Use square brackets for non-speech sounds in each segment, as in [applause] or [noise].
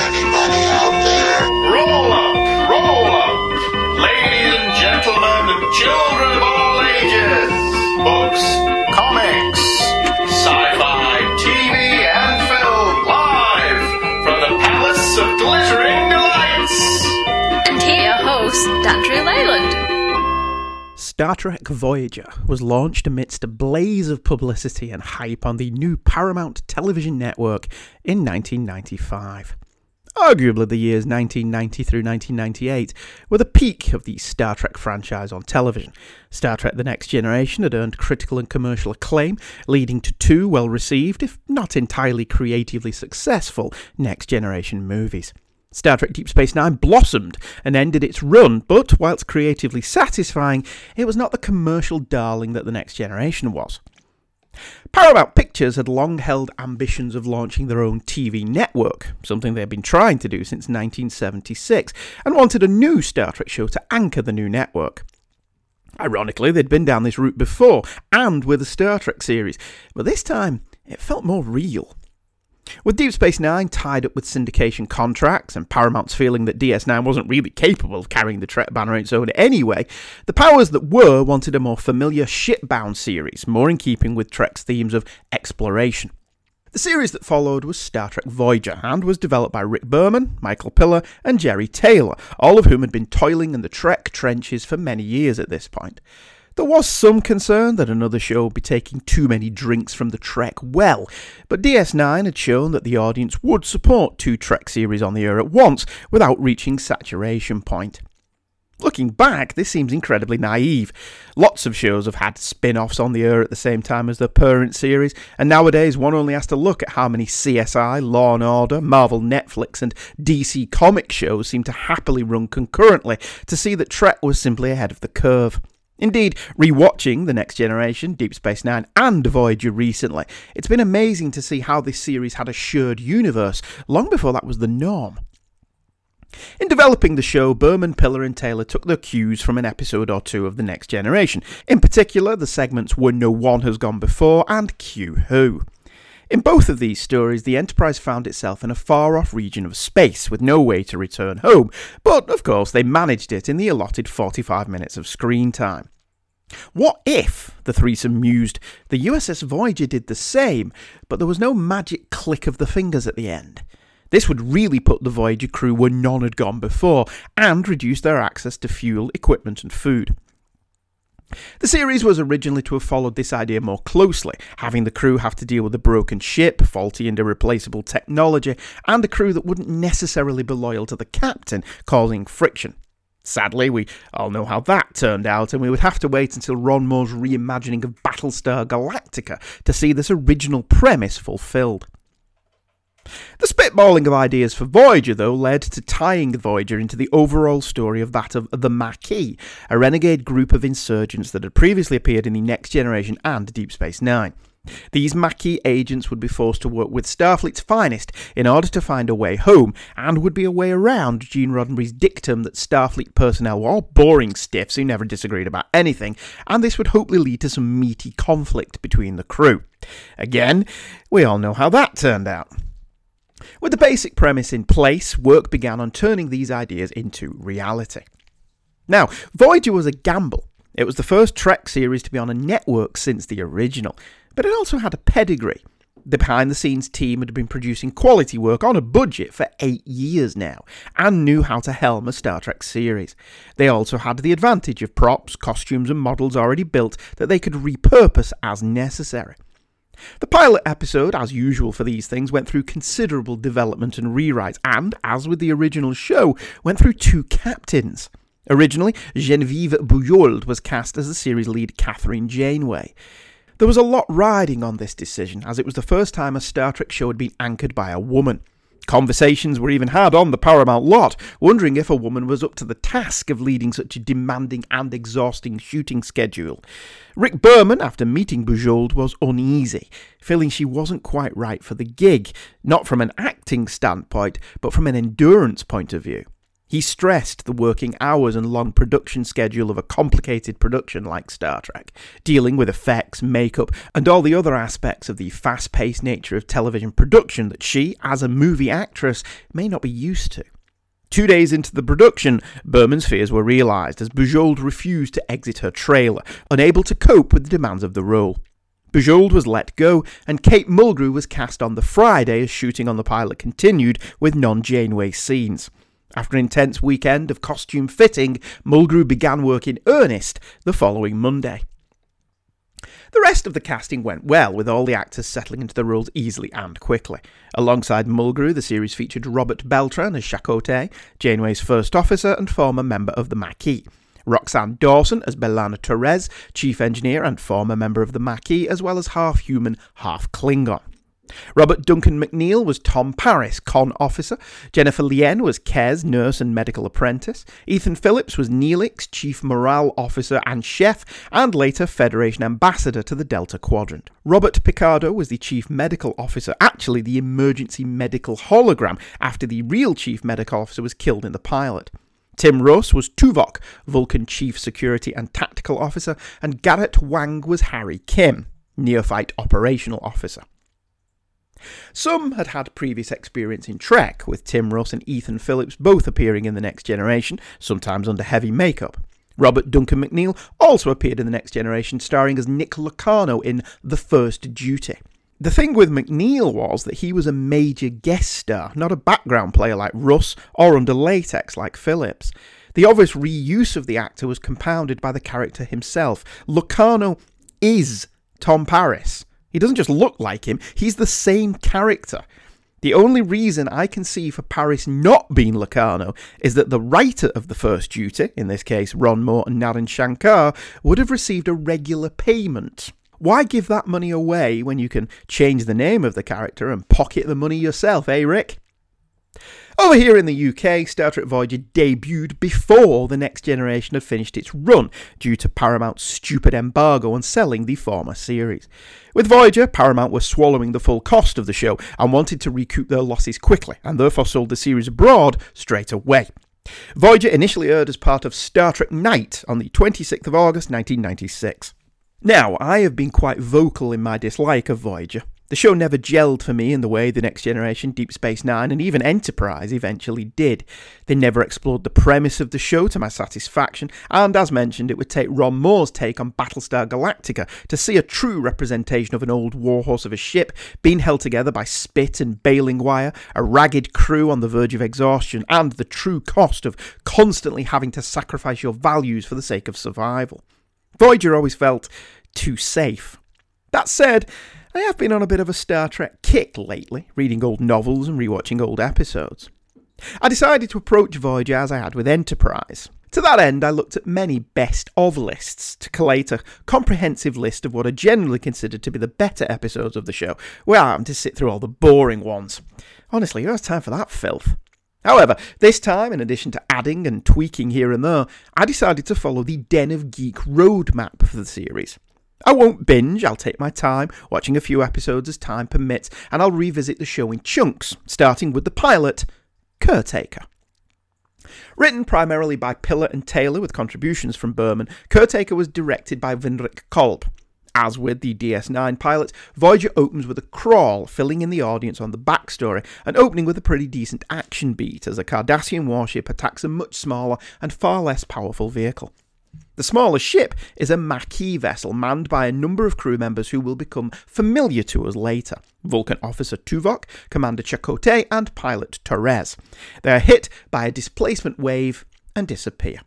anybody out there? Roll up, roll up, ladies and gentlemen, and children of all ages. Books, comics, sci-fi, TV, and film, live from the Palace of Glittering Delights. And here, your host, Andrew Leyland. Star Trek Voyager was launched amidst a blaze of publicity and hype on the new Paramount television network in 1995. Arguably, the years 1990 through 1998 were the peak of the Star Trek franchise on television. Star Trek The Next Generation had earned critical and commercial acclaim, leading to two well received, if not entirely creatively successful, Next Generation movies. Star Trek Deep Space Nine blossomed and ended its run, but whilst creatively satisfying, it was not the commercial darling that The Next Generation was. Paramount Pictures had long held ambitions of launching their own TV network, something they had been trying to do since 1976, and wanted a new Star Trek show to anchor the new network. Ironically, they'd been down this route before, and with the Star Trek series, but this time it felt more real. With Deep Space Nine tied up with syndication contracts and Paramount's feeling that DS9 wasn't really capable of carrying the Trek banner on its own anyway, the powers that were wanted a more familiar shipbound series, more in keeping with Trek's themes of exploration. The series that followed was Star Trek Voyager and was developed by Rick Berman, Michael Piller, and Jeri Taylor, all of whom had been toiling in the Trek trenches for many years at this point. There was some concern that another show would be taking too many drinks from the Trek well, but DS9 had shown that the audience would support two Trek series on the air at once without reaching saturation point. Looking back, this seems incredibly naive. Lots of shows have had spin offs on the air at the same time as their parent series, and nowadays one only has to look at how many CSI, Law and Order, Marvel Netflix, and DC comic shows seem to happily run concurrently to see that Trek was simply ahead of the curve. Indeed, rewatching The Next Generation, Deep Space Nine, and Voyager recently, it's been amazing to see how this series had a shared universe long before that was the norm. In developing the show, Berman, Piller, and Taylor took their cues from an episode or two of The Next Generation. In particular, the segments Where No One Has Gone Before and Q Who. In both of these stories, the Enterprise found itself in a far off region of space with no way to return home, but of course they managed it in the allotted 45 minutes of screen time. What if, the threesome mused, the USS Voyager did the same, but there was no magic click of the fingers at the end? This would really put the Voyager crew where none had gone before and reduce their access to fuel, equipment, and food. The series was originally to have followed this idea more closely, having the crew have to deal with a broken ship, faulty and irreplaceable technology, and a crew that wouldn't necessarily be loyal to the captain, causing friction. Sadly, we all know how that turned out, and we would have to wait until Ron Moore's reimagining of Battlestar Galactica to see this original premise fulfilled. The spitballing of ideas for Voyager, though, led to tying Voyager into the overall story of that of the Maquis, a renegade group of insurgents that had previously appeared in the Next Generation and Deep Space Nine. These Maquis agents would be forced to work with Starfleet's finest in order to find a way home, and would be a way around Gene Roddenberry's dictum that Starfleet personnel were all boring stiffs who never disagreed about anything, and this would hopefully lead to some meaty conflict between the crew. Again, we all know how that turned out. With the basic premise in place, work began on turning these ideas into reality. Now, Voyager was a gamble. It was the first Trek series to be on a network since the original, but it also had a pedigree. The behind the scenes team had been producing quality work on a budget for eight years now, and knew how to helm a Star Trek series. They also had the advantage of props, costumes, and models already built that they could repurpose as necessary. The pilot episode, as usual for these things, went through considerable development and rewrites, and, as with the original show, went through two captains. Originally, Genevieve Bujold was cast as the series lead Catherine Janeway. There was a lot riding on this decision, as it was the first time a Star Trek show had been anchored by a woman. Conversations were even had on the Paramount lot, wondering if a woman was up to the task of leading such a demanding and exhausting shooting schedule. Rick Berman, after meeting Bujold, was uneasy, feeling she wasn't quite right for the gig, not from an acting standpoint, but from an endurance point of view. He stressed the working hours and long production schedule of a complicated production like Star Trek, dealing with effects, makeup, and all the other aspects of the fast paced nature of television production that she, as a movie actress, may not be used to. Two days into the production, Berman's fears were realised as Bujold refused to exit her trailer, unable to cope with the demands of the role. Bujold was let go, and Kate Mulgrew was cast on the Friday as shooting on the pilot continued with non Janeway scenes. After an intense weekend of costume fitting, Mulgrew began work in earnest the following Monday. The rest of the casting went well, with all the actors settling into the roles easily and quickly. Alongside Mulgrew, the series featured Robert Beltran as Chakotay, Janeway's first officer and former member of the Maquis. Roxanne Dawson as B'Elanna Torres, chief engineer and former member of the Maquis, as well as half human, half Klingon. Robert Duncan McNeill was Tom Paris, con officer. Jennifer Lien was Kes, nurse and medical apprentice. Ethan Phillips was Neelix, chief morale officer and chef, and later Federation ambassador to the Delta Quadrant. Robert Picardo was the chief medical officer, actually the emergency medical hologram, after the real chief medical officer was killed in the pilot. Tim Russ was Tuvok, Vulcan Chief Security and Tactical Officer, and Garrett Wang was Harry Kim, Neophyte Operational Officer. Some had had previous experience in Trek, with Tim Russ and Ethan Phillips both appearing in The Next Generation, sometimes under heavy makeup. Robert Duncan McNeill also appeared in The Next Generation, starring as Nick Locarno in The First Duty. The thing with McNeill was that he was a major guest star, not a background player like Russ or under latex like Phillips. The obvious reuse of the actor was compounded by the character himself. Locarno is Tom Paris. He doesn't just look like him, he's the same character. The only reason I can see for Paris not being Locarno is that the writer of the first duty, in this case Ron Moore and Naren Shankar, would have received a regular payment. Why give that money away when you can change the name of the character and pocket the money yourself, eh, Rick? Over here in the UK, Star Trek Voyager debuted before the next generation had finished its run due to Paramount's stupid embargo on selling the former series. With Voyager, Paramount were swallowing the full cost of the show and wanted to recoup their losses quickly, and therefore sold the series abroad straight away. Voyager initially aired as part of Star Trek Night on the 26th of August 1996. Now, I have been quite vocal in my dislike of Voyager. The show never gelled for me in the way The Next Generation, Deep Space Nine, and even Enterprise eventually did. They never explored the premise of the show to my satisfaction, and as mentioned, it would take Ron Moore's take on Battlestar Galactica to see a true representation of an old warhorse of a ship being held together by spit and baling wire, a ragged crew on the verge of exhaustion, and the true cost of constantly having to sacrifice your values for the sake of survival. Voyager always felt too safe. That said, I have been on a bit of a Star Trek kick lately, reading old novels and rewatching old episodes. I decided to approach Voyager as I had with Enterprise. To that end, I looked at many best of lists to collate a comprehensive list of what are generally considered to be the better episodes of the show, where without having to sit through all the boring ones. Honestly, who has time for that filth? However, this time, in addition to adding and tweaking here and there, I decided to follow the Den of Geek roadmap for the series. I won't binge, I'll take my time, watching a few episodes as time permits, and I'll revisit the show in chunks, starting with the pilot, Caretaker. Written primarily by Piller and Taylor with contributions from Berman, Caretaker was directed by Winrich Kolbe. As with the DS9 pilot, Voyager opens with a crawl, filling in the audience on the backstory, and opening with a pretty decent action beat as a Cardassian warship attacks a much smaller and far less powerful vehicle. The smaller ship is a Maquis vessel manned by a number of crew members who will become familiar to us later Vulcan officer Tuvok, Commander Chakotay, and pilot Torres. They are hit by a displacement wave and disappear.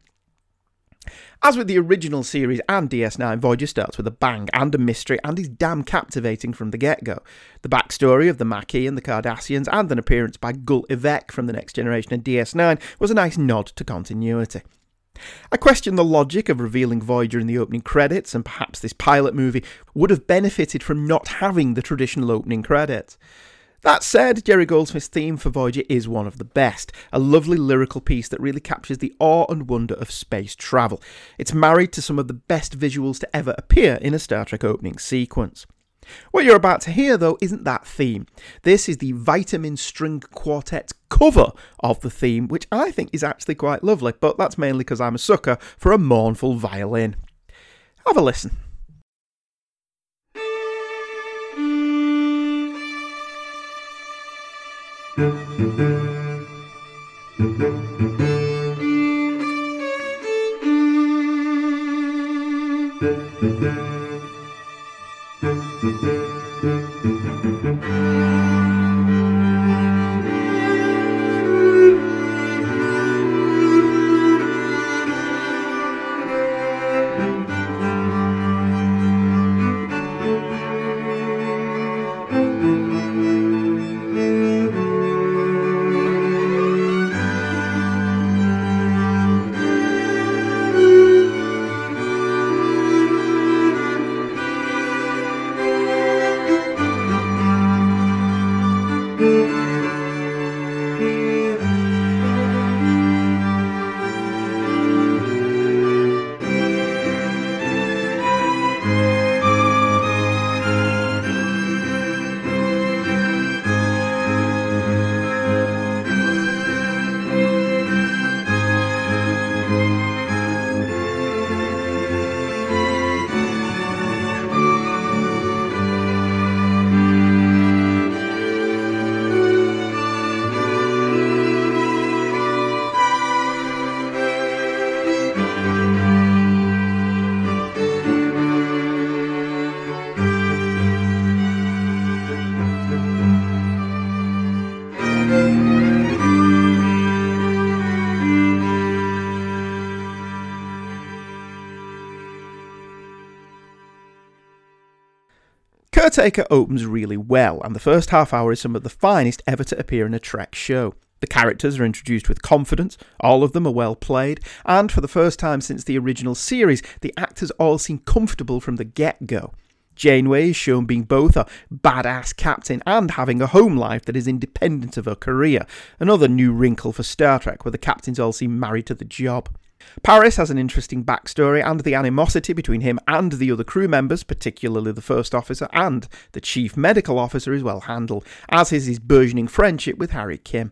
As with the original series and DS9, Voyager starts with a bang and a mystery and is damn captivating from the get go. The backstory of the Maquis and the Cardassians and an appearance by Gul Evek from the Next Generation and DS9 was a nice nod to continuity. I question the logic of revealing Voyager in the opening credits, and perhaps this pilot movie would have benefited from not having the traditional opening credits. That said, Jerry Goldsmith's theme for Voyager is one of the best, a lovely lyrical piece that really captures the awe and wonder of space travel. It's married to some of the best visuals to ever appear in a Star Trek opening sequence. What you're about to hear, though, isn't that theme. This is the Vitamin String Quartet cover of the theme, which I think is actually quite lovely, but that's mainly because I'm a sucker for a mournful violin. Have a listen. thank you Caretaker opens really well, and the first half hour is some of the finest ever to appear in a Trek show. The characters are introduced with confidence, all of them are well played, and for the first time since the original series, the actors all seem comfortable from the get go. Janeway is shown being both a badass captain and having a home life that is independent of her career, another new wrinkle for Star Trek where the captains all seem married to the job. Paris has an interesting backstory, and the animosity between him and the other crew members, particularly the first officer and the chief medical officer, is well handled, as is his burgeoning friendship with Harry Kim.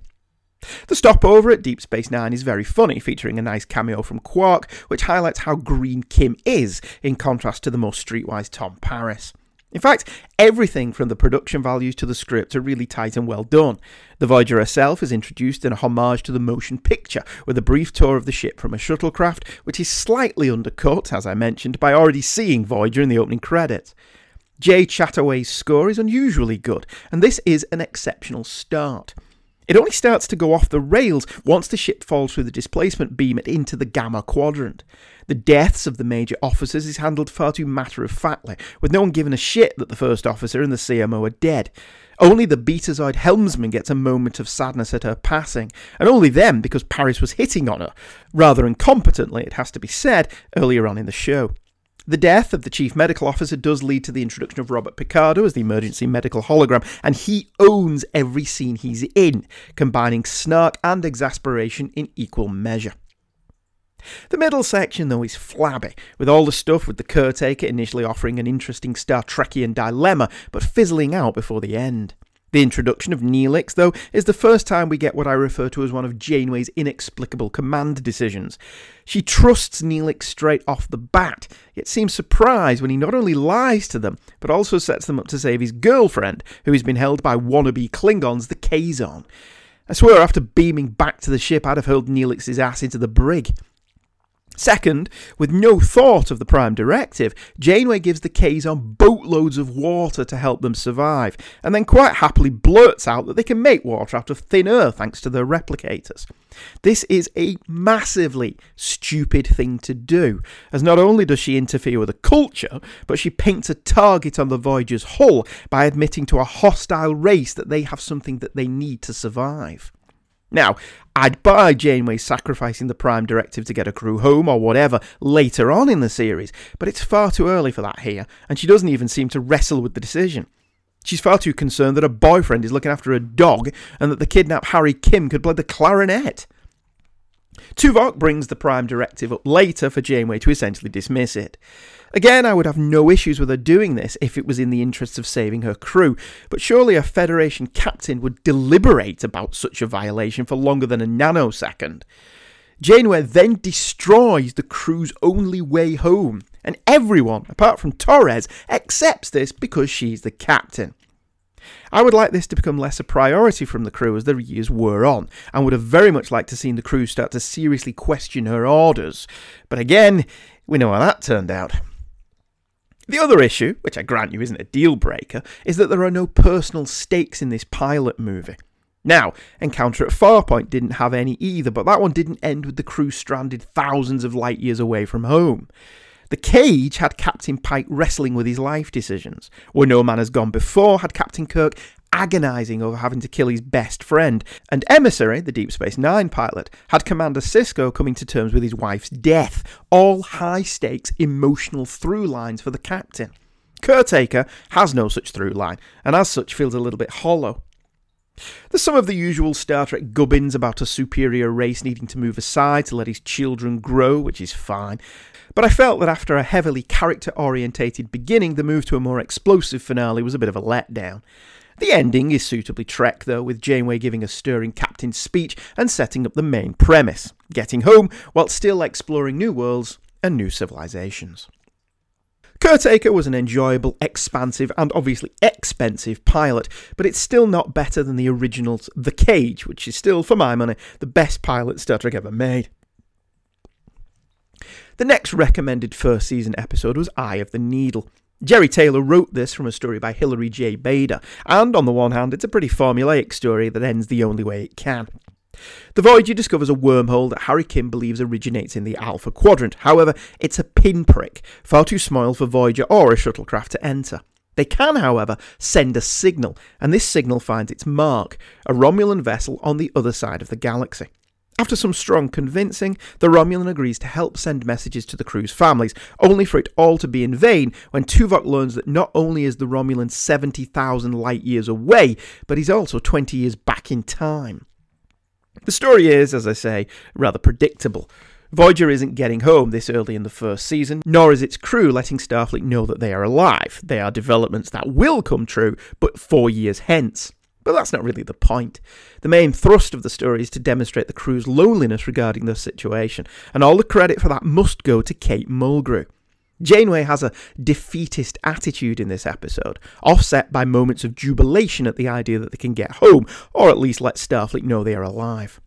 The stopover at Deep Space Nine is very funny, featuring a nice cameo from Quark, which highlights how green Kim is, in contrast to the more streetwise Tom Paris. In fact, everything from the production values to the script are really tight and well done. The Voyager herself is introduced in a homage to the motion picture, with a brief tour of the ship from a shuttlecraft, which is slightly undercut, as I mentioned, by already seeing Voyager in the opening credits. Jay Chattaway's score is unusually good, and this is an exceptional start. It only starts to go off the rails once the ship falls through the displacement beam and into the Gamma Quadrant. The deaths of the major officers is handled far too matter of factly, with no one giving a shit that the first officer and the CMO are dead. Only the Betazoid helmsman gets a moment of sadness at her passing, and only then because Paris was hitting on her, rather incompetently, it has to be said, earlier on in the show. The death of the chief medical officer does lead to the introduction of Robert Picardo as the emergency medical hologram, and he owns every scene he's in, combining snark and exasperation in equal measure. The middle section, though, is flabby, with all the stuff with the caretaker initially offering an interesting Star Trekian dilemma, but fizzling out before the end. The introduction of Neelix, though, is the first time we get what I refer to as one of Janeway's inexplicable command decisions. She trusts Neelix straight off the bat, yet seems surprised when he not only lies to them, but also sets them up to save his girlfriend, who has been held by wannabe Klingons, the Kazon. I swear, after beaming back to the ship, I'd have hurled Neelix's ass into the brig. Second, with no thought of the Prime Directive, Janeway gives the Kazon boatloads of water to help them survive, and then quite happily blurts out that they can make water out of thin air thanks to their replicators. This is a massively stupid thing to do, as not only does she interfere with a culture, but she paints a target on the Voyager's hull by admitting to a hostile race that they have something that they need to survive. Now, I'd buy Janeway sacrificing the Prime Directive to get a crew home or whatever later on in the series, but it's far too early for that here, and she doesn't even seem to wrestle with the decision. She's far too concerned that her boyfriend is looking after a dog and that the kidnapped Harry Kim could play the clarinet. Tuvok brings the Prime Directive up later for Janeway to essentially dismiss it. Again, I would have no issues with her doing this if it was in the interests of saving her crew, but surely a Federation captain would deliberate about such a violation for longer than a nanosecond. Janeway then destroys the crew's only way home, and everyone, apart from Torres, accepts this because she's the captain. I would like this to become less a priority from the crew as the years wore on, and would have very much liked to seen the crew start to seriously question her orders. But again, we know how that turned out. The other issue, which I grant you isn't a deal breaker, is that there are no personal stakes in this pilot movie. Now, Encounter at Farpoint didn't have any either, but that one didn't end with the crew stranded thousands of light years away from home. The Cage had Captain Pike wrestling with his life decisions. Where No Man Has Gone Before had Captain Kirk agonising over having to kill his best friend. And Emissary, the Deep Space Nine pilot, had Commander Sisko coming to terms with his wife's death. All high stakes emotional through lines for the captain. Caretaker has no such through line, and as such feels a little bit hollow. There's some of the usual Star Trek gubbins about a superior race needing to move aside to let his children grow, which is fine. But I felt that after a heavily character orientated beginning, the move to a more explosive finale was a bit of a letdown. The ending is suitably Trek, though, with Janeway giving a stirring captain's speech and setting up the main premise getting home while still exploring new worlds and new civilizations. Caretaker was an enjoyable, expansive, and obviously expensive pilot, but it's still not better than the original's The Cage, which is still, for my money, the best pilot Star Trek ever made. The next recommended first season episode was Eye of the Needle. Jeri Taylor wrote this from a story by Hilary J. Bader, and on the one hand, it's a pretty formulaic story that ends the only way it can. The Voyager discovers a wormhole that Harry Kim believes originates in the Alpha Quadrant. However, it's a pinprick, far too small for Voyager or a shuttlecraft to enter. They can, however, send a signal, and this signal finds its mark a Romulan vessel on the other side of the galaxy. After some strong convincing, the Romulan agrees to help send messages to the crew's families, only for it all to be in vain when Tuvok learns that not only is the Romulan 70,000 light years away, but he's also 20 years back in time. The story is, as I say, rather predictable. Voyager isn't getting home this early in the first season, nor is its crew letting Starfleet know that they are alive. They are developments that will come true, but four years hence. But that's not really the point. The main thrust of the story is to demonstrate the crew's loneliness regarding their situation, and all the credit for that must go to Kate Mulgrew. Janeway has a defeatist attitude in this episode, offset by moments of jubilation at the idea that they can get home, or at least let Starfleet know they are alive.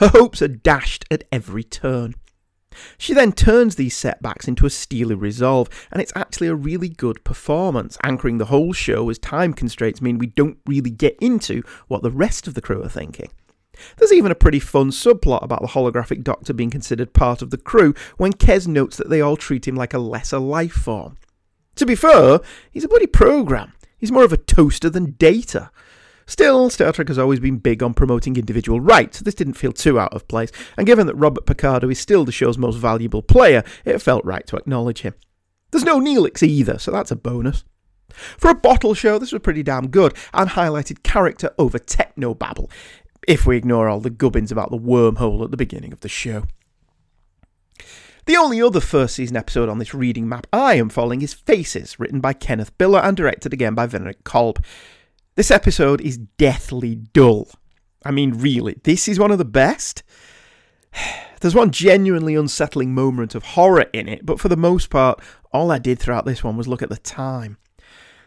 Her hopes are dashed at every turn. She then turns these setbacks into a steely resolve, and it's actually a really good performance, anchoring the whole show as time constraints mean we don't really get into what the rest of the crew are thinking. There's even a pretty fun subplot about the holographic doctor being considered part of the crew when Kes notes that they all treat him like a lesser life form. To be fair, he's a bloody program. He's more of a toaster than data. Still, Star Trek has always been big on promoting individual rights, so this didn't feel too out of place, and given that Robert Picardo is still the show's most valuable player, it felt right to acknowledge him. There's no Neelix either, so that's a bonus. For a bottle show, this was pretty damn good, and highlighted character over techno babble, if we ignore all the gubbins about the wormhole at the beginning of the show. The only other first season episode on this reading map I am following is Faces, written by Kenneth Biller and directed again by Winrich Kolbe. This episode is deathly dull. I mean, really, this is one of the best. [sighs] There's one genuinely unsettling moment of horror in it, but for the most part, all I did throughout this one was look at the time.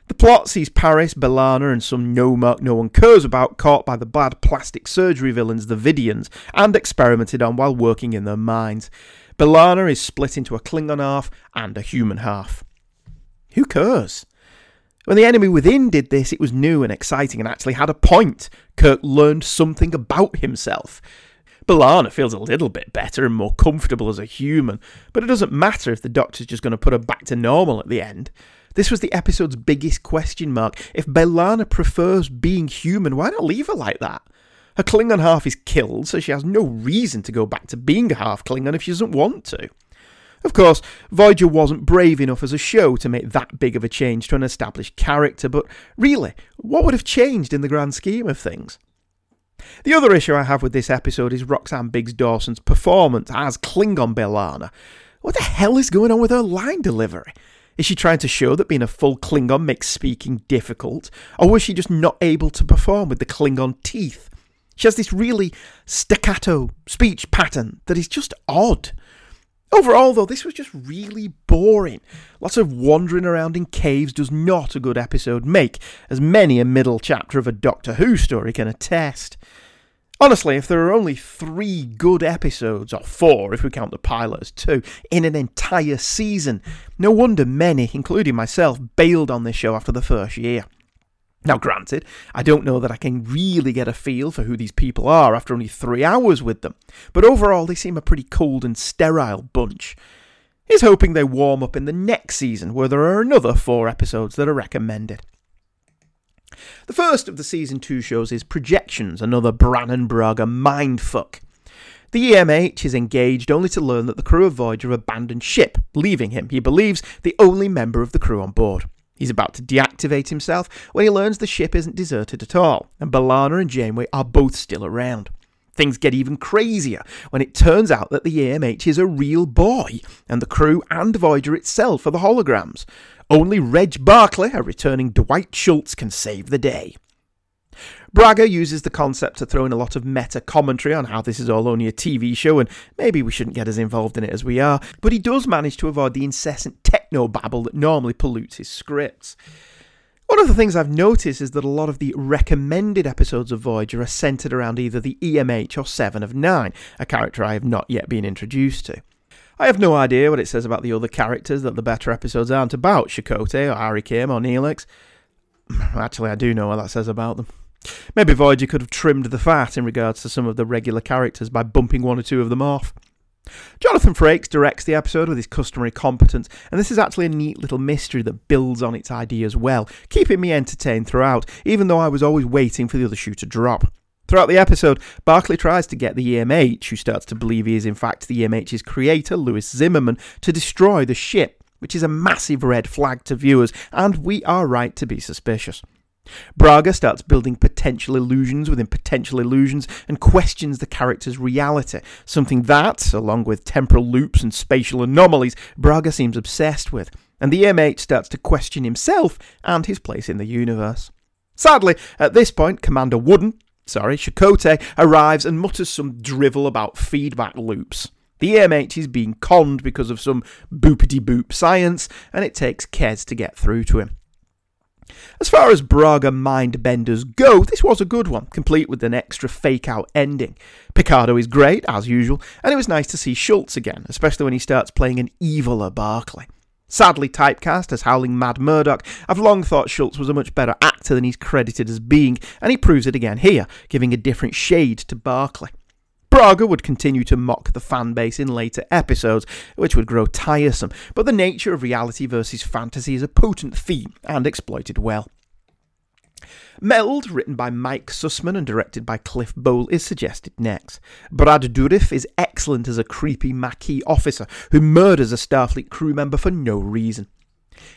The plot sees Paris, B'Elanna, and some no mark no one cares about caught by the bad plastic surgery villains, the Vidians, and experimented on while working in their mines. B'Elanna is split into a Klingon half and a human half. Who cares? When the enemy within did this, it was new and exciting and actually had a point. Kirk learned something about himself. B'Elanna feels a little bit better and more comfortable as a human, but it doesn't matter if the doctor's just going to put her back to normal at the end. This was the episode's biggest question mark. If B'Elanna prefers being human, why not leave her like that? Her Klingon half is killed, so she has no reason to go back to being a half Klingon if she doesn't want to. Of course, Voyager wasn't brave enough as a show to make that big of a change to an established character, but really, what would have changed in the grand scheme of things? The other issue I have with this episode is Roxanne Biggs Dawson's performance as Klingon B'Elanna. What the hell is going on with her line delivery? Is she trying to show that being a full Klingon makes speaking difficult? Or was she just not able to perform with the Klingon teeth? She has this really staccato speech pattern that is just odd. Overall, though, this was just really boring. Lots of wandering around in caves does not a good episode make, as many a middle chapter of a Doctor Who story can attest. Honestly, if there are only three good episodes, or four if we count the pilot as two, in an entire season, no wonder many, including myself, bailed on this show after the first year. Now, granted, I don't know that I can really get a feel for who these people are after only three hours with them, but overall they seem a pretty cold and sterile bunch. He's hoping they warm up in the next season, where there are another four episodes that are recommended. The first of the season 2 shows is Projections, another Brannon Braga mindfuck. The EMH is engaged only to learn that the crew of Voyager abandoned ship, leaving him, he believes, the only member of the crew on board. He's about to deactivate himself when he learns the ship isn't deserted at all, and B'Elanna and Janeway are both still around. Things get even crazier when it turns out that the EMH is a real boy, and the crew and Voyager itself are the holograms. Only Reg Barclay, a returning Dwight Schultz, can save the day. Braga uses the concept to throw in a lot of meta commentary on how this is all only a TV show and maybe we shouldn't get as involved in it as we are, but he does manage to avoid the incessant techno babble that normally pollutes his scripts. One of the things I've noticed is that a lot of the recommended episodes of Voyager are centered around either the EMH or Seven of Nine, a character I have not yet been introduced to. I have no idea what it says about the other characters that the better episodes aren't about, Chakotay or Harry Kim or Neelix. [sighs] Actually, I do know what that says about them. Maybe Voyager could have trimmed the fat in regards to some of the regular characters by bumping one or two of them off. Jonathan Frakes directs the episode with his customary competence, and this is actually a neat little mystery that builds on its ideas well, keeping me entertained throughout, even though I was always waiting for the other shoe to drop. Throughout the episode, Barclay tries to get the EMH, who starts to believe he is in fact the EMH's creator, Louis Zimmerman, to destroy the ship, which is a massive red flag to viewers, and we are right to be suspicious. Braga starts building potential illusions within potential illusions and questions the character's reality, something that, along with temporal loops and spatial anomalies, Braga seems obsessed with, and the EMH starts to question himself and his place in the universe. Sadly, at this point, Commander Wooden, sorry, Chakotay, arrives and mutters some drivel about feedback loops. The EMH is being conned because of some boopity boop science, and it takes Kes to get through to him. As far as Braga mind benders go, this was a good one, complete with an extra fake out ending. Picardo is great, as usual, and it was nice to see Schultz again, especially when he starts playing an eviler Barclay. Sadly typecast as Howling Mad Murdock, I've long thought Schultz was a much better actor than he's credited as being, and he proves it again here, giving a different shade to Barclay. Braga would continue to mock the fan base in later episodes, which would grow tiresome, but the nature of reality versus fantasy is a potent theme and exploited well. Meld, written by Mike Sussman and directed by Cliff Bole, is suggested next. Brad Dourif is excellent as a creepy Maquis officer who murders a Starfleet crew member for no reason.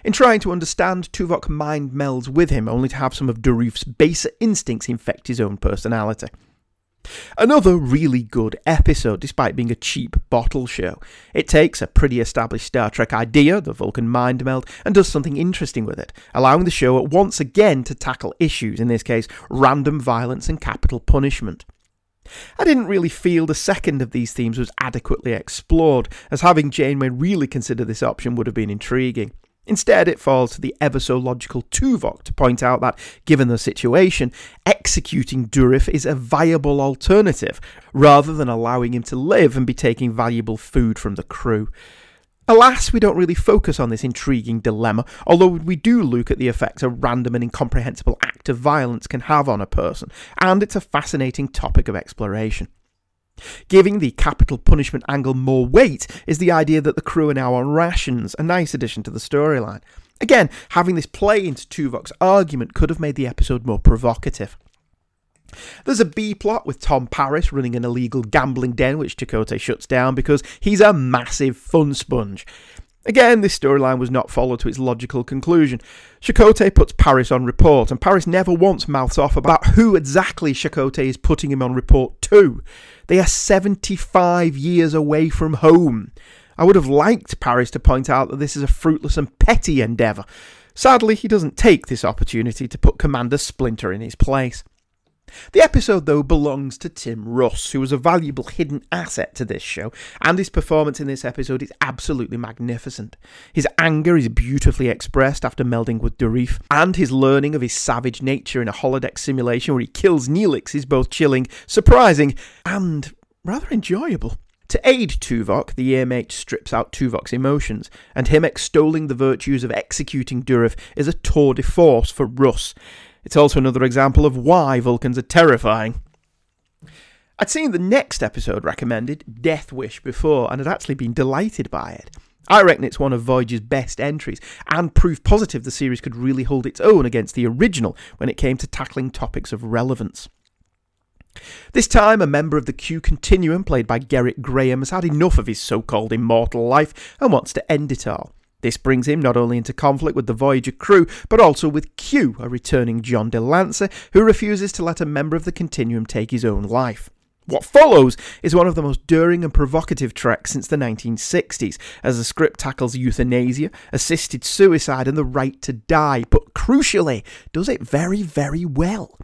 In trying to understand, Tuvok mind melds with him only to have some of Dourif's baser instincts infect his own personality. Another really good episode, despite being a cheap bottle show. It takes a pretty established Star Trek idea, the Vulcan mind meld, and does something interesting with it, allowing the show once again to tackle issues, in this case, random violence and capital punishment. I didn't really feel the second of these themes was adequately explored, as having Janeway really consider this option would have been intriguing. Instead, it falls to the ever so logical Tuvok to point out that, given the situation, executing Dourif is a viable alternative, rather than allowing him to live and be taking valuable food from the crew. Alas, we don't really focus on this intriguing dilemma, although we do look at the effects a random and incomprehensible act of violence can have on a person, and it's a fascinating topic of exploration. Giving the capital punishment angle more weight is the idea that the crew are now on rations, a nice addition to the storyline. Again, having this play into Tuvok's argument could have made the episode more provocative. There's a B plot with Tom Paris running an illegal gambling den which Chakotay shuts down because he's a massive fun sponge. Again, this storyline was not followed to its logical conclusion. Chakotay puts Paris on report, and Paris never once mouths off about who exactly Chakotay is putting him on report to. They are 75 years away from home. I would have liked Paris to point out that this is a fruitless and petty endeavour. Sadly, he doesn't take this opportunity to put Commander Splinter in his place. The episode, though, belongs to Tim Russ, who was a valuable hidden asset to this show, and his performance in this episode is absolutely magnificent. His anger is beautifully expressed after melding with Dourif, and his learning of his savage nature in a holodeck simulation where he kills Neelix is both chilling, surprising, and rather enjoyable. To aid Tuvok, the EMH strips out Tuvok's emotions, and him extolling the virtues of executing Dourif is a tour de force for Russ. It's also another example of why Vulcans are terrifying. I'd seen the next episode recommended, Death Wish, before, and had actually been delighted by it. I reckon it's one of Voyager's best entries, and proof positive the series could really hold its own against the original when it came to tackling topics of relevance. This time, a member of the Q Continuum, played by Gerrit Graham, has had enough of his so called immortal life and wants to end it all. This brings him not only into conflict with the Voyager crew, but also with Q, a returning John de Lancie, who refuses to let a member of the Continuum take his own life. What follows is one of the most daring and provocative treks since the 1960s, as the script tackles euthanasia, assisted suicide, and the right to die, but crucially, does it very, very well.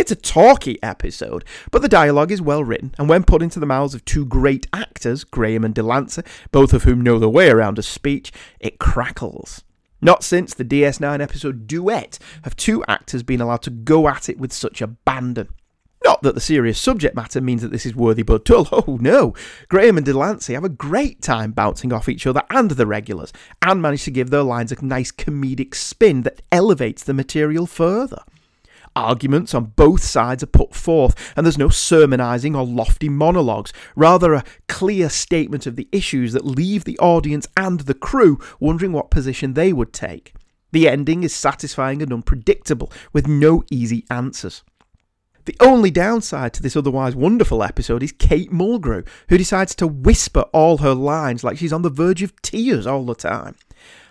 It's a talky episode, but the dialogue is well written, and when put into the mouths of two great actors, Graham and de Lancie, both of whom know their way around a speech, it crackles. Not since the DS9 episode Duet have two actors been allowed to go at it with such abandon. Not that the serious subject matter means that this is worthy but dull. [laughs] Oh no! Graham and de Lancie have a great time bouncing off each other and the regulars, and manage to give their lines a nice comedic spin that elevates the material further. Arguments on both sides are put forth, and there's no sermonising or lofty monologues, rather, a clear statement of the issues that leave the audience and the crew wondering what position they would take. The ending is satisfying and unpredictable, with no easy answers. The only downside to this otherwise wonderful episode is Kate Mulgrew, who decides to whisper all her lines like she's on the verge of tears all the time.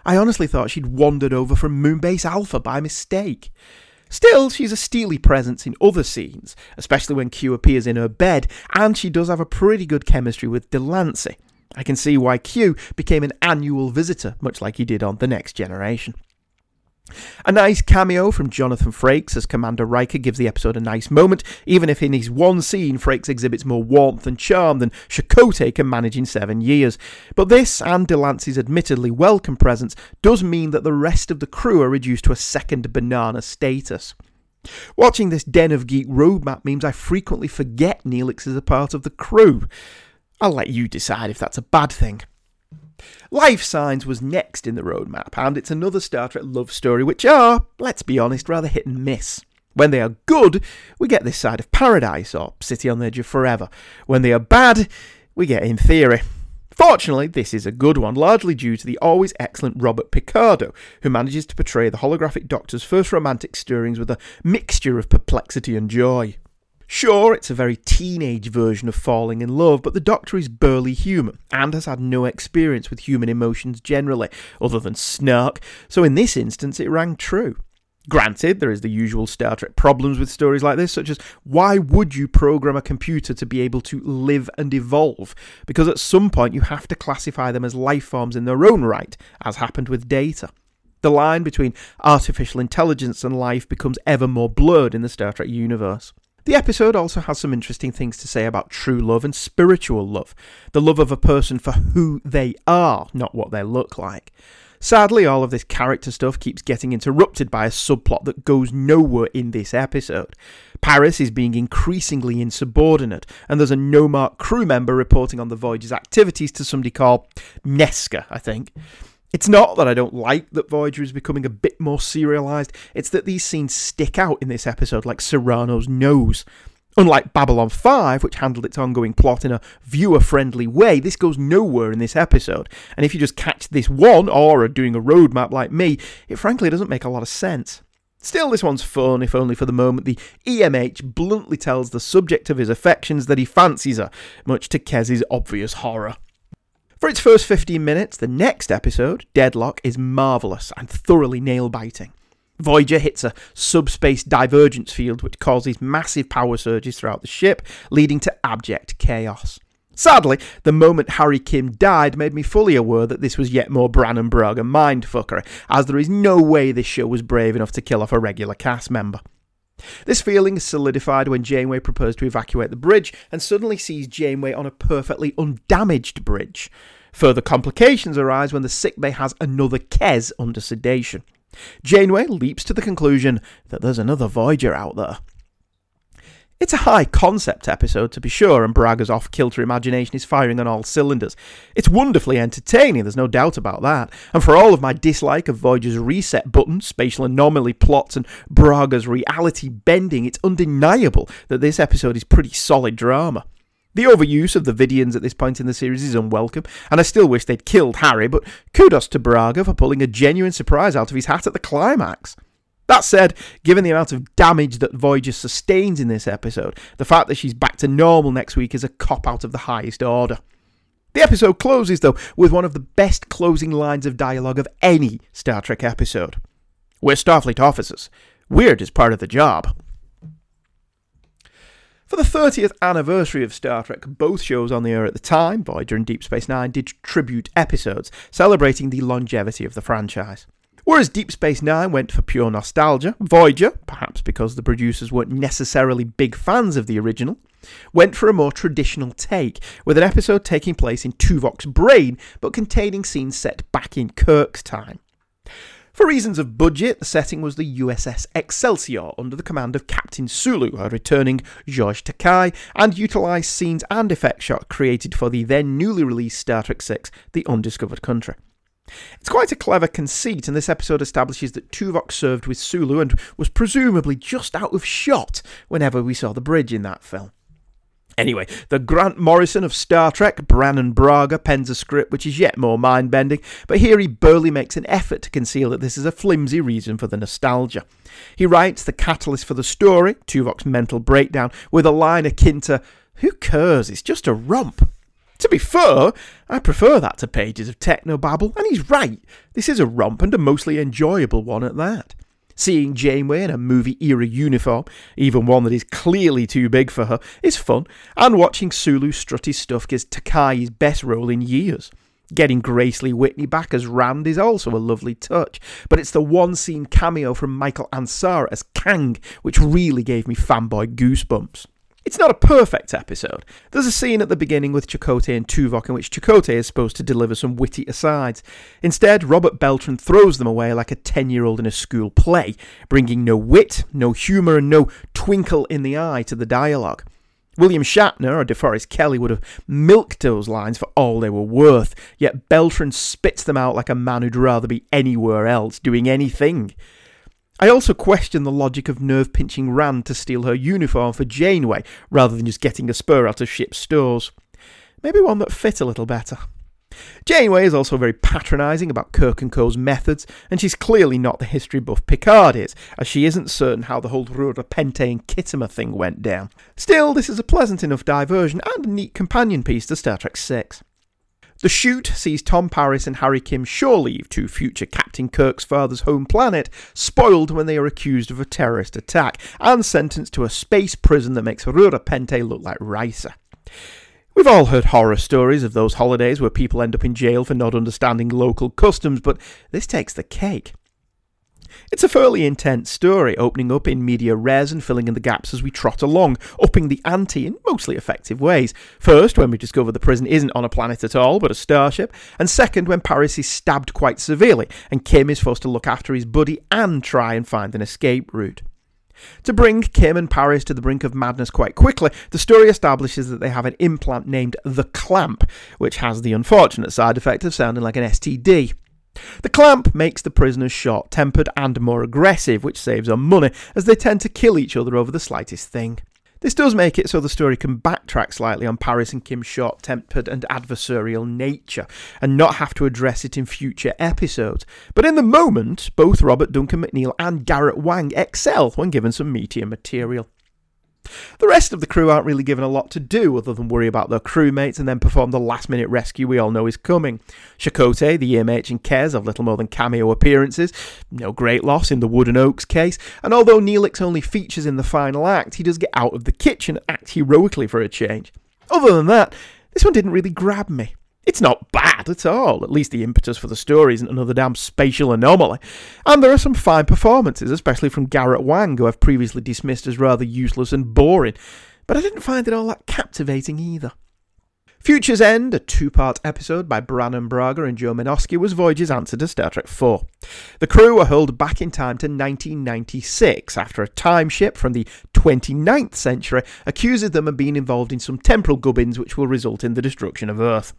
I honestly thought she'd wandered over from Moonbase Alpha by mistake. Still, she's a steely presence in other scenes, especially when Q appears in her bed, and she does have a pretty good chemistry with de Lancie. I can see why Q became an annual visitor, much like he did on The Next Generation. A nice cameo from Jonathan Frakes as Commander Riker gives the episode a nice moment, even if in his one scene Frakes exhibits more warmth and charm than Chakotay can manage in seven years. But this, and de Lancie's admittedly welcome presence, does mean that the rest of the crew are reduced to a second banana status. Watching this Den of Geek roadmap means I frequently forget Neelix is a part of the crew. I'll let you decide if that's a bad thing. Life Signs was next in the roadmap, and it's another Star Trek love story which are, let's be honest, rather hit and miss. When they are good, we get this side of paradise, or City on the Edge of Forever. When they are bad, we get in theory. Fortunately, this is a good one, largely due to the always excellent Robert Picardo, who manages to portray the holographic Doctor's first romantic stirrings with a mixture of perplexity and joy. Sure, it's a very teenage version of falling in love, but the Doctor is burly human and has had no experience with human emotions generally, other than snark, so in this instance it rang true. Granted, there is the usual Star Trek problems with stories like this, such as why would you program a computer to be able to live and evolve? Because at some point you have to classify them as life forms in their own right, as happened with data. The line between artificial intelligence and life becomes ever more blurred in the Star Trek universe. The episode also has some interesting things to say about true love and spiritual love, the love of a person for who they are, not what they look like. Sadly, all of this character stuff keeps getting interrupted by a subplot that goes nowhere in this episode. Paris is being increasingly insubordinate, and there's a no mark crew member reporting on the Voyager's activities to somebody called Nesca, I think. It's not that I don't like that Voyager is becoming a bit more serialized, it's that these scenes stick out in this episode like Cyrano's nose. Unlike Babylon 5, which handled its ongoing plot in a viewer friendly way, this goes nowhere in this episode. And if you just catch this one, or are doing a roadmap like me, it frankly doesn't make a lot of sense. Still, this one's fun, if only for the moment. The EMH bluntly tells the subject of his affections that he fancies her, much to Kes's obvious horror. For its first 15 minutes, the next episode, Deadlock, is marvellous and thoroughly nail biting. Voyager hits a subspace divergence field which causes massive power surges throughout the ship, leading to abject chaos. Sadly, the moment Harry Kim died made me fully aware that this was yet more Bran Brannon Braga mindfuckery, as there is no way this show was brave enough to kill off a regular cast member. This feeling is solidified when Janeway prepares to evacuate the bridge and suddenly sees Janeway on a perfectly undamaged bridge. Further complications arise when the sickbay has another Kes under sedation. Janeway leaps to the conclusion that there's another Voyager out there. It's a high concept episode, to be sure, and Braga's off kilter imagination is firing on all cylinders. It's wonderfully entertaining, there's no doubt about that. And for all of my dislike of Voyager's reset button, spatial anomaly plots, and Braga's reality bending, it's undeniable that this episode is pretty solid drama. The overuse of the Vidians at this point in the series is unwelcome, and I still wish they'd killed Harry, but kudos to Braga for pulling a genuine surprise out of his hat at the climax. That said, given the amount of damage that Voyager sustains in this episode, the fact that she's back to normal next week is a cop out of the highest order. The episode closes, though, with one of the best closing lines of dialogue of any Star Trek episode. We're Starfleet officers. Weird is part of the job. For the 30th anniversary of Star Trek, both shows on the air at the time, Voyager and Deep Space Nine, did tribute episodes celebrating the longevity of the franchise. Whereas Deep Space Nine went for pure nostalgia, Voyager, perhaps because the producers weren't necessarily big fans of the original, went for a more traditional take, with an episode taking place in Tuvok's brain but containing scenes set back in Kirk's time. For reasons of budget, the setting was the USS Excelsior under the command of Captain Sulu, a returning George Takei, and utilised scenes and effect shots created for the then newly released Star Trek VI The Undiscovered Country. It's quite a clever conceit, and this episode establishes that Tuvok served with Sulu and was presumably just out of shot whenever we saw the bridge in that film. Anyway, the Grant Morrison of Star Trek, Brannon Braga, pens a script which is yet more mind bending, but here he barely makes an effort to conceal that this is a flimsy reason for the nostalgia. He writes the catalyst for the story, Tuvok's mental breakdown, with a line akin to, Who cares? It's just a romp. To be fair, I prefer that to pages of technobabble, and he's right. This is a romp and a mostly enjoyable one at that. Seeing Janeway in a movie era uniform, even one that is clearly too big for her, is fun, and watching Sulu strut his stuff gives Takei's best role in years. Getting Grace Lee Whitney back as Rand is also a lovely touch, but it's the one scene cameo from Michael Ansara as Kang which really gave me fanboy goosebumps. It's not a perfect episode. There's a scene at the beginning with Chakotay and Tuvok in which Chakotay is supposed to deliver some witty asides. Instead, Robert Beltran throws them away like a 10 year old in a school play, bringing no wit, no humour, and no twinkle in the eye to the dialogue. William Shatner or DeForest Kelley would have milked those lines for all they were worth, yet Beltran spits them out like a man who'd rather be anywhere else doing anything. I also question the logic of nerve pinching Rand to steal her uniform for Janeway rather than just getting a spur out of ship's stores. Maybe one that fit a little better. Janeway is also very patronising about Kirk and Co.'s methods, and she's clearly not the history buff Picard is, as she isn't certain how the whole Rura Penthe and Khitomer thing went down. Still, this is a pleasant enough diversion and a neat companion piece to Star Trek VI. The Chute sees Tom Paris and Harry Kim shore leave to future Captain Kirk's father's home planet, spoiled when they are accused of a terrorist attack, and sentenced to a space prison that makes Rura Penthe look like Risa. We've all heard horror stories of those holidays where people end up in jail for not understanding local customs, but this takes the cake. It's a fairly intense story, opening up in media res and filling in the gaps as we trot along, upping the ante in mostly effective ways. First, when we discover the prison isn't on a planet at all, but a starship, and second, when Paris is stabbed quite severely, and Kim is forced to look after his buddy and try and find an escape route. To bring Kim and Paris to the brink of madness quite quickly, the story establishes that they have an implant named the Clamp, which has the unfortunate side effect of sounding like an STD. The clamp makes the prisoners short tempered and more aggressive, which saves on money, as they tend to kill each other over the slightest thing. This does make it so the story can backtrack slightly on Paris and Kim's short tempered and adversarial nature, and not have to address it in future episodes. But in the moment, both Robert Duncan McNeill and Garrett Wang excel when given some meatier material. The rest of the crew aren't really given a lot to do other than worry about their crewmates and then perform the last minute rescue we all know is coming. Chakotay, the EMH, and Kes have little more than cameo appearances, no great loss in the Wood and Oaks case, and although Neelix only features in the final act, he does get out of the kitchen and act heroically for a change. Other than that, this one didn't really grab me. It's not bad at all, at least the impetus for the story isn't another damn spatial anomaly. And there are some fine performances, especially from Garrett Wang, who I've previously dismissed as rather useless and boring, but I didn't find it all that captivating either. Future's End, a two part episode by Brannon Braga and Joe Menosky, was Voyager's answer to Star Trek IV. The crew were hurled back in time to 1996 after a time ship from the 29th century accuses them of being involved in some temporal gubbins which will result in the destruction of Earth.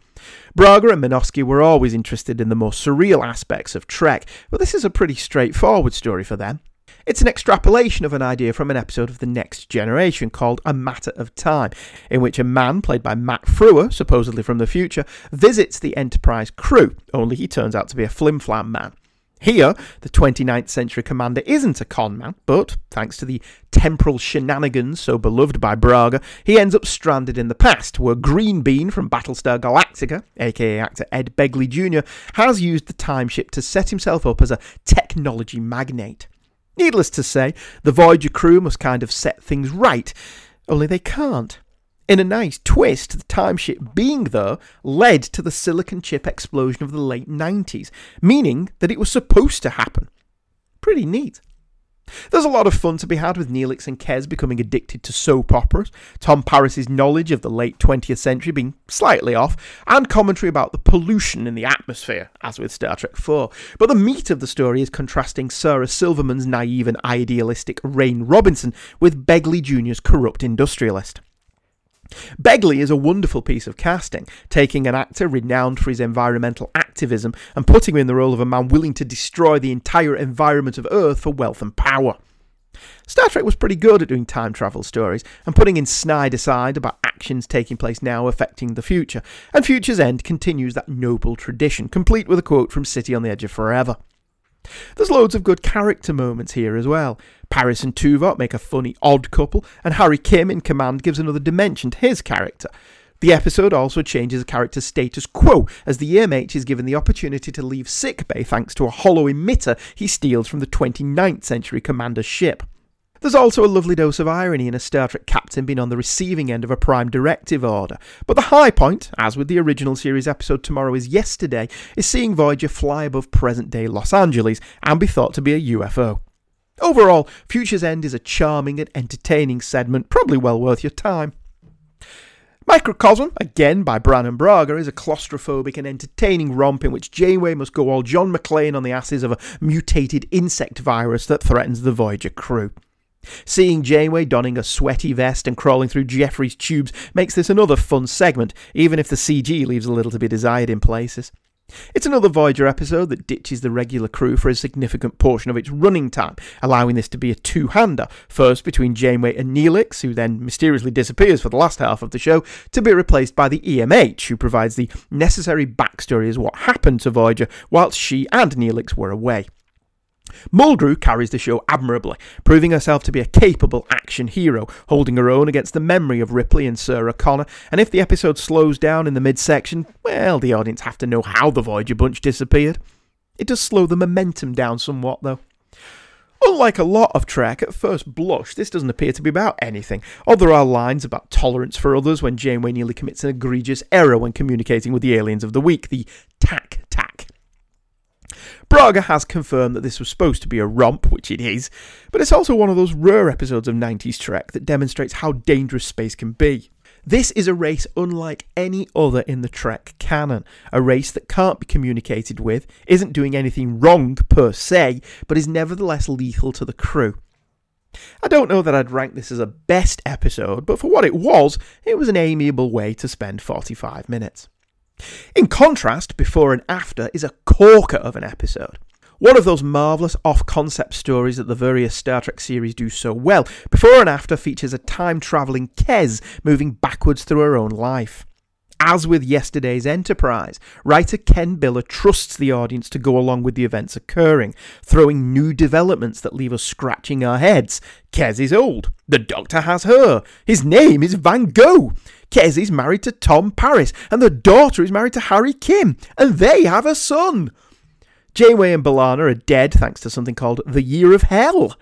Braga and Menosky were always interested in the more surreal aspects of Trek, but this is a pretty straightforward story for them. It's an extrapolation of an idea from an episode of The Next Generation called A Matter of Time, in which a man, played by Matt Frewer, supposedly from the future, visits the Enterprise crew, only he turns out to be a flimflam man. Here, the 29th century commander isn't a con man, but, thanks to the temporal shenanigans so beloved by Braga, he ends up stranded in the past, where Greenbean from Battlestar Galactica, aka actor Ed Begley Jr., has used the timeship to set himself up as a technology magnate. Needless to say, the Voyager crew must kind of set things right, only they can't. In a nice twist, the timeship being there led to the silicon chip explosion of the late 90s, meaning that it was supposed to happen. Pretty neat. There's a lot of fun to be had with Neelix and Kes becoming addicted to soap operas, Tom Paris's knowledge of the late 20th century being slightly off, and commentary about the pollution in the atmosphere, as with Star Trek IV. But the meat of the story is contrasting Sarah Silverman's naive and idealistic Rain Robinson with Begley Jr.'s corrupt industrialist. Begley is a wonderful piece of casting, taking an actor renowned for his environmental activism and putting him in the role of a man willing to destroy the entire environment of Earth for wealth and power. Star Trek was pretty good at doing time travel stories and putting in snide aside about actions taking place now affecting the future, and Future's End continues that noble tradition, complete with a quote from City on the Edge of Forever. There's loads of good character moments here as well. Paris and Tuvok make a funny odd couple, and Harry Kim in command gives another dimension to his character. The episode also changes a character's status quo, as the EMH is given the opportunity to leave sickbay thanks to a holo emitter he steals from the 29th century commander's ship. There's also a lovely dose of irony in a Star Trek captain being on the receiving end of a prime directive order. But the high point, as with the original series episode Tomorrow is Yesterday, is seeing Voyager fly above present day Los Angeles and be thought to be a UFO. Overall, Future's End is a charming and entertaining segment, probably well worth your time. Microcosm, again by Brannon Braga, is a claustrophobic and entertaining romp in which Janeway must go all John McClane on the asses of a mutated insect virus that threatens the Voyager crew. Seeing Janeway donning a sweaty vest and crawling through Jefferies tubes makes this another fun segment, even if the CG leaves a little to be desired in places. It's another Voyager episode that ditches the regular crew for a significant portion of its running time, allowing this to be a two hander, first between Janeway and Neelix, who then mysteriously disappears for the last half of the show, to be replaced by the EMH, who provides the necessary backstory as what happened to Voyager whilst she and Neelix were away. Mulgrew carries the show admirably, proving herself to be a capable action hero, holding her own against the memory of Ripley and Sarah Connor. And if the episode slows down in the midsection, well, the audience have to know how the Voyager bunch disappeared. It does slow the momentum down somewhat, though. Unlike a lot of Trek, at first blush, this doesn't appear to be about anything. Although there are lines about tolerance for others when Janeway nearly commits an egregious error when communicating with the aliens of the week, the. Braga has confirmed that this was supposed to be a romp, which it is, but it's also one of those rare episodes of 90s Trek that demonstrates how dangerous space can be. This is a race unlike any other in the Trek canon, a race that can't be communicated with, isn't doing anything wrong per se, but is nevertheless lethal to the crew. I don't know that I'd rank this as a best episode, but for what it was, it was an amiable way to spend 45 minutes. In contrast, Before and After is a corker of an episode. One of those marvellous off concept stories that the various Star Trek series do so well, Before and After features a time travelling Kes moving backwards through her own life. As with yesterday's Enterprise, writer Ken Biller trusts the audience to go along with the events occurring, throwing new developments that leave us scratching our heads. Kes is old. The Doctor has her. His name is Van Gogh. Kes is married to Tom Paris, and the daughter is married to Harry Kim, and they have a son. Janeway and B'Elanna are dead thanks to something called the Year of Hell.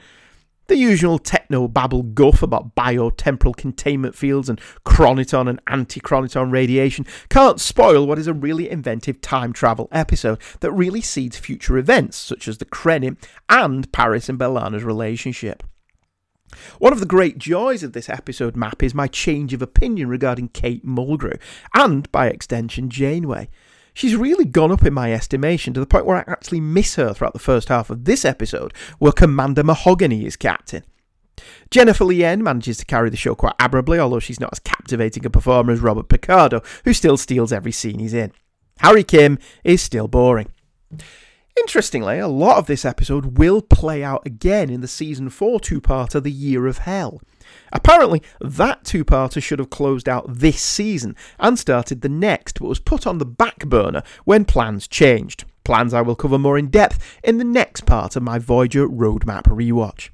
The usual techno babble guff about biotemporal containment fields and chroniton and anti chroniton radiation can't spoil what is a really inventive time travel episode that really seeds future events, such as the Krenim and Paris and B'Elanna's relationship. One of the great joys of this episode map is my change of opinion regarding Kate Mulgrew, and by extension, Janeway. She's really gone up in my estimation to the point where I actually miss her throughout the first half of this episode, where Commander Mahogany is captain. Jennifer Lien manages to carry the show quite admirably, although she's not as captivating a performer as Robert Picardo, who still steals every scene he's in. Harry Kim is still boring. Interestingly, a lot of this episode will play out again in the season 4 two parter The Year of Hell. Apparently, that two parter should have closed out this season and started the next, but was put on the back burner when plans changed. Plans I will cover more in depth in the next part of my Voyager Roadmap rewatch.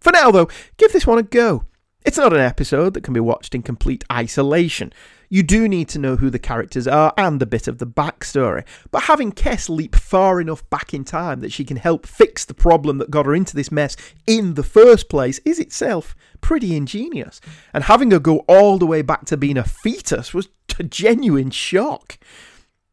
For now, though, give this one a go. It's not an episode that can be watched in complete isolation. You do need to know who the characters are and a bit of the backstory, but having Kes leap far enough back in time that she can help fix the problem that got her into this mess in the first place is itself pretty ingenious. And having her go all the way back to being a fetus was a genuine shock.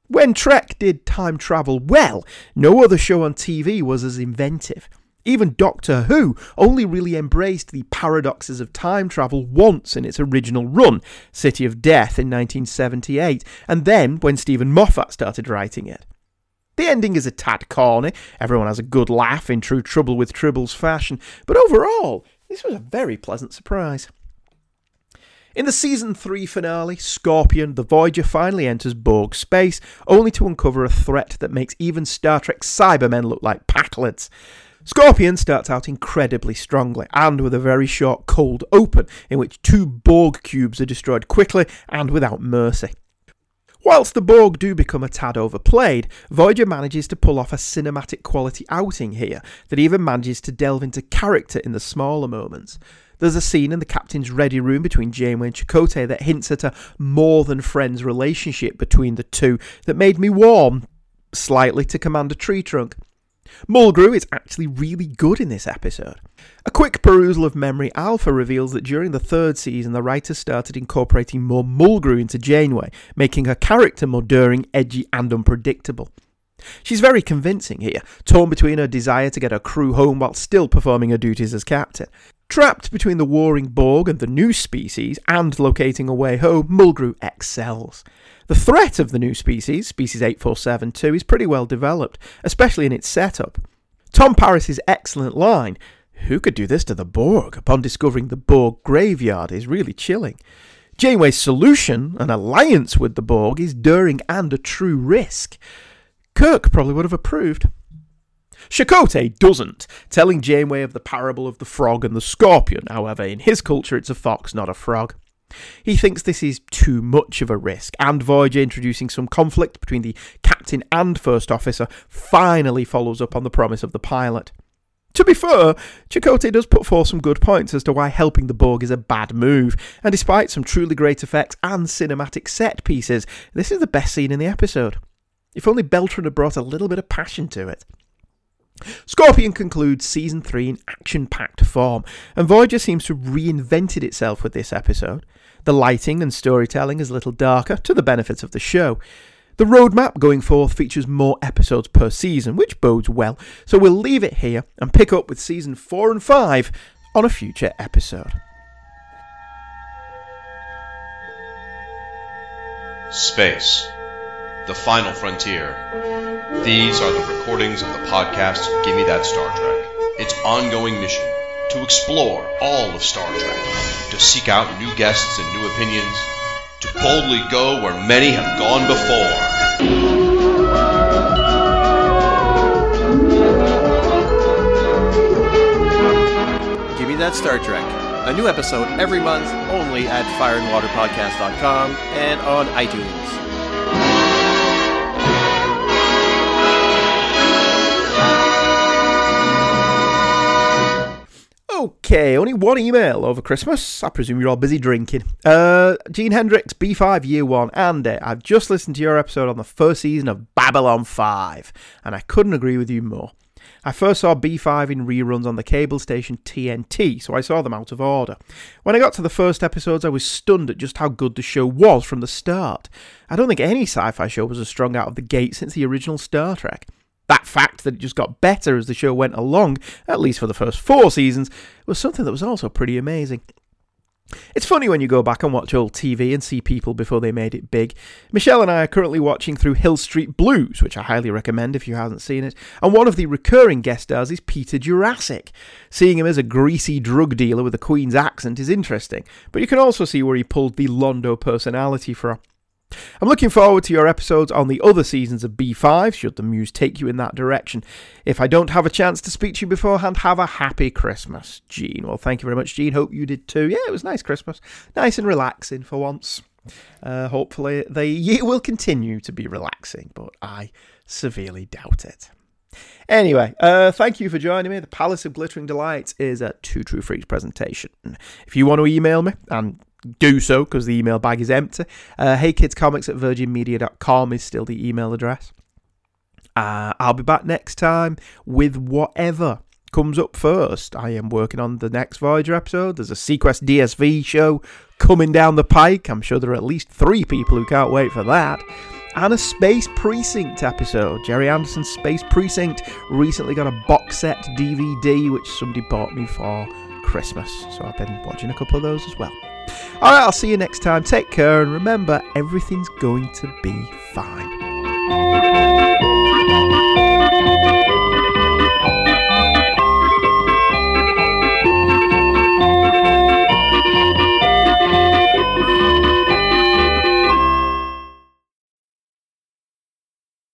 When Trek did time travel well, no other show on TV was as inventive. Even Doctor Who only really embraced the paradoxes of time travel once in its original run, City of Death in 1978, and then when Steven Moffat started writing it. The ending is a tad corny, everyone has a good laugh in true Trouble with Tribbles fashion, but overall, this was a very pleasant surprise. In the season 3 finale, Scorpion, the Voyager finally enters Borg space, only to uncover a threat that makes even Star Trek Cybermen look like Pakleds. Scorpion starts out incredibly strongly and with a very short cold open in which two Borg cubes are destroyed quickly and without mercy. Whilst the Borg do become a tad overplayed, Voyager manages to pull off a cinematic quality outing here that even manages to delve into character in the smaller moments. There's a scene in the captain's ready room between Janeway and Chakotay that hints at a more than friends relationship between the two that made me warm slightly to Commander Tree Trunk. Mulgrew is actually really good in this episode. A quick perusal of Memory Alpha reveals that during the third season, the writers started incorporating more Mulgrew into Janeway, making her character more daring, edgy, and unpredictable. She's very convincing here, torn between her desire to get her crew home while still performing her duties as captain. Trapped between the warring Borg and the new species, and locating a way home, Mulgrew excels. The threat of the new species, species 8472, is pretty well developed, especially in its setup. Tom Paris's excellent line, who could do this to the Borg, upon discovering the Borg graveyard, is really chilling. Janeway's solution, an alliance with the Borg, is daring and a true risk. Kirk probably would have approved. Chakotay doesn't, telling Janeway of the parable of the frog and the scorpion. However, in his culture, it's a fox, not a frog. He thinks this is too much of a risk, and Voyager introducing some conflict between the captain and first officer finally follows up on the promise of the pilot. To be fair, Chakotay does put forth some good points as to why helping the Borg is a bad move, and despite some truly great effects and cinematic set pieces, this is the best scene in the episode. If only Beltran had brought a little bit of passion to it. Scorpion concludes season 3 in action packed form, and Voyager seems to have reinvented itself with this episode. The lighting and storytelling is a little darker, to the benefit of the show. The roadmap going forth features more episodes per season, which bodes well, so we'll leave it here and pick up with season 4 and 5 on a future episode. Space. The Final Frontier. These are the recordings of the podcast Give Me That Star Trek. Its ongoing mission to explore all of Star Trek, to seek out new guests and new opinions, to boldly go where many have gone before. Give me that Star Trek. A new episode every month only at fireandwaterpodcast.com and on iTunes. Okay, only one email over Christmas. I presume you're all busy drinking. Uh, Gene Hendricks, B5 Year 1. Andy, I've just listened to your episode on the first season of Babylon 5, and I couldn't agree with you more. I first saw B5 in reruns on the cable station TNT, so I saw them out of order. When I got to the first episodes, I was stunned at just how good the show was from the start. I don't think any sci fi show was as strong out of the gate since the original Star Trek. That fact that it just got better as the show went along, at least for the first four seasons, was something that was also pretty amazing. It's funny when you go back and watch old TV and see people before they made it big. Michelle and I are currently watching through Hill Street Blues, which I highly recommend if you haven't seen it, and one of the recurring guest stars is Peter Jurasik. Seeing him as a greasy drug dealer with a Queen's accent is interesting, but you can also see where he pulled the Londo personality from. I'm looking forward to your episodes on the other seasons of B5, should the muse take you in that direction. If I don't have a chance to speak to you beforehand, have a happy Christmas, Gene. Well, thank you very much, Gene. Hope you did too. Yeah, it was nice Christmas. Nice and relaxing for once. Uh, hopefully, the year will continue to be relaxing, but I severely doubt it. Anyway, uh, thank you for joining me. The Palace of Glittering Delights is a Two True Freaks presentation. If you want to email me, and do so because the email bag is empty. Uh, heykidscomics at virginmedia.com is still the email address. Uh, I'll be back next time with whatever comes up first. I am working on the next Voyager episode. There's a seaQuest DSV show coming down the pike. I'm sure there are at least three people who can't wait for that. And a Space Precinct episode. Gerry Anderson's Space Precinct recently got a box set DVD, which somebody bought me for Christmas. So I've been watching a couple of those as well. Alright, I'll see you next time. Take care and remember, everything's going to be fine.